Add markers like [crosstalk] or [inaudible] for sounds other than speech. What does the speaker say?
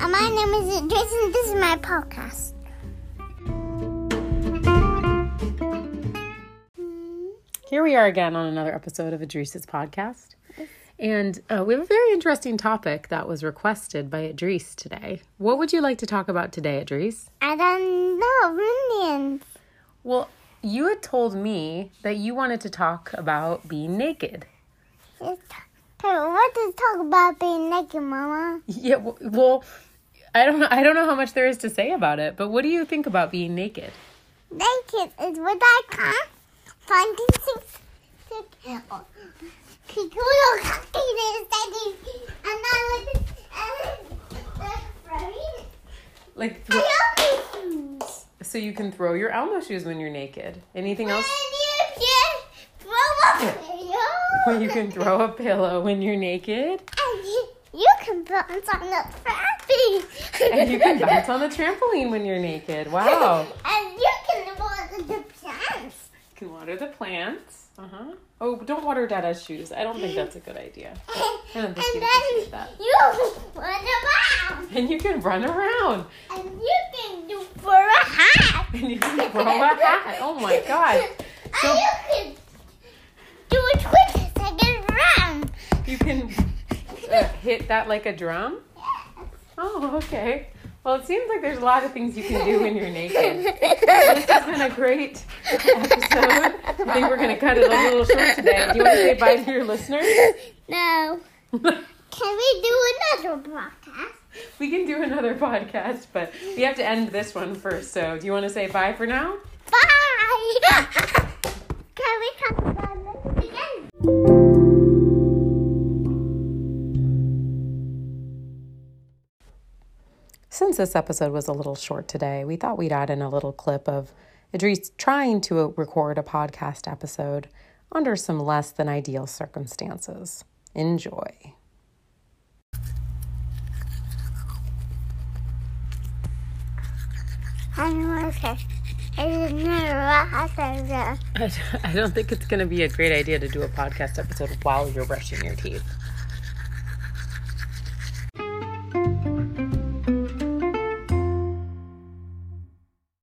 My name is Jason. This is my podcast. Here we are again on another episode of Idris's podcast. And uh, we have a very interesting topic that was requested by Idris today. What would you like to talk about today, Idris? I don't know, Minions. Well, you had told me that you wanted to talk about being naked. What does talk about being naked, Mama? Yeah, well, I don't know. I don't know how much there is to say about it, but what do you think about being naked? Naked is what I can finding six. six. Kikuyo. And I would. Uh. Like, I so you can throw your Elmo shoes when you're naked. Anything else? And you can throw a [laughs] pillow. You can throw a pillow when you're naked, you, can bounce on the trampoline. and you can bounce on the [laughs] trampoline when you're naked. Wow. And you can water the plants. You can water the plants. Uh huh. Oh, don't water Dada's shoes. I don't think that's a good idea. [laughs] I don't think And he'd that. then you run around. And you can run around. And you can do for a hat. And you can throw a hat. Oh my god. So- and you can do a twist second round. You can uh, hit that like a drum. Oh, okay. Well, it seems like there's a lot of things you can do when you're naked. This has been a great episode. I think we're going to cut it a little short today. Do you want to say bye to your listeners? No. Can we do another podcast? we can do another [laughs] podcast, but we have to end this one first. So, do you want to say bye for now? Since this episode was a little short today, we thought we'd add in a little clip of Idris trying to uh, record a podcast episode under some less than ideal circumstances. Enjoy. I'm okay. I don't think it's going to be a great idea to do a podcast episode while you're brushing your teeth.